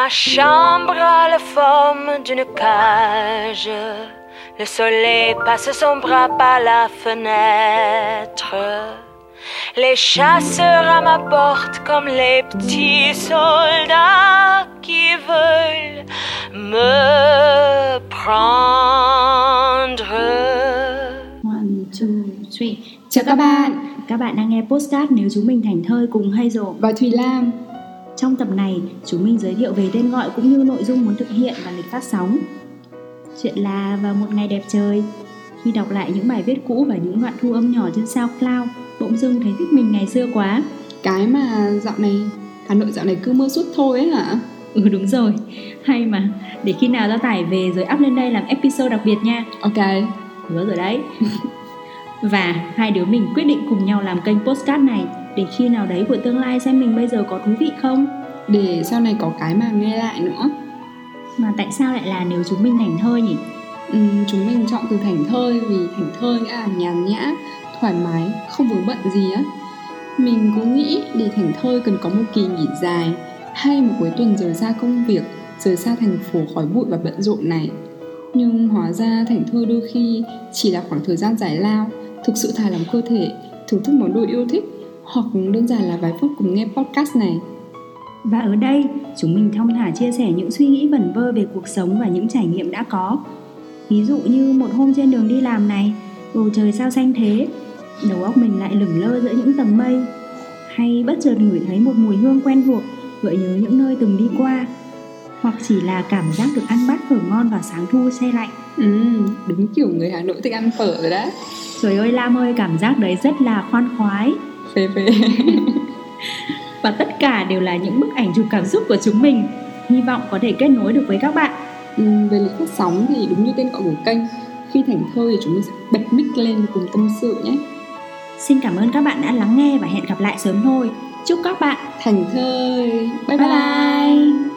Ma chambre a la forme d'une cage. Le soleil passe son bras par la fenêtre. Les chasseurs à ma porte comme les petits soldats qui veulent me prendre. One, two, three. Chào các bạn, các bạn đang nghe postcard nếu chúng mình thành thơi cùng hay rồi và Thùy Lam. Trong tập này, chúng mình giới thiệu về tên gọi cũng như nội dung muốn thực hiện và lịch phát sóng. Chuyện là vào một ngày đẹp trời, khi đọc lại những bài viết cũ và những đoạn thu âm nhỏ trên SoundCloud, bỗng dưng thấy thích mình ngày xưa quá. Cái mà dạo này, Hà Nội dạo này cứ mưa suốt thôi ấy hả? Ừ đúng rồi, hay mà, để khi nào ra tải về rồi up lên đây làm episode đặc biệt nha. Ok. Hứa rồi đấy. và hai đứa mình quyết định cùng nhau làm kênh postcard này để khi nào đấy của tương lai xem mình bây giờ có thú vị không? Để sau này có cái mà nghe lại nữa. Mà tại sao lại là nếu chúng mình thành thơi nhỉ? Ừ, chúng mình chọn từ thành thơi vì thành thơi nghĩa là nhàn nhã thoải mái không vướng bận gì á. Mình cũng nghĩ để thành thơi cần có một kỳ nghỉ dài hay một cuối tuần rời xa công việc rời xa thành phố khói bụi và bận rộn này. Nhưng hóa ra thành thơi đôi khi chỉ là khoảng thời gian giải lao thực sự thả lỏng cơ thể thưởng thức món đồ yêu thích hoặc đơn giản là vài phút cùng nghe podcast này. Và ở đây chúng mình thong thả chia sẻ những suy nghĩ vẩn vơ về cuộc sống và những trải nghiệm đã có. Ví dụ như một hôm trên đường đi làm này bầu trời sao xanh thế? Đầu óc mình lại lửng lơ giữa những tầng mây. Hay bất chợt ngửi thấy một mùi hương quen thuộc gợi nhớ những nơi từng đi qua. Hoặc chỉ là cảm giác được ăn bát phở ngon vào sáng thu xe lạnh. Ừ đúng kiểu người hà nội thích ăn phở rồi đấy. Trời ơi lam ơi cảm giác đấy rất là khoan khoái phê phê. Và tất cả đều là những bức ảnh chụp cảm xúc của chúng mình. Hy vọng có thể kết nối được với các bạn. Ừ, về lịch phát sóng thì đúng như tên gọi của kênh khi thành thơ thì chúng mình sẽ bật mic lên cùng tâm sự nhé. Xin cảm ơn các bạn đã lắng nghe và hẹn gặp lại sớm thôi. Chúc các bạn thành thơi. Bye bye, bye. bye.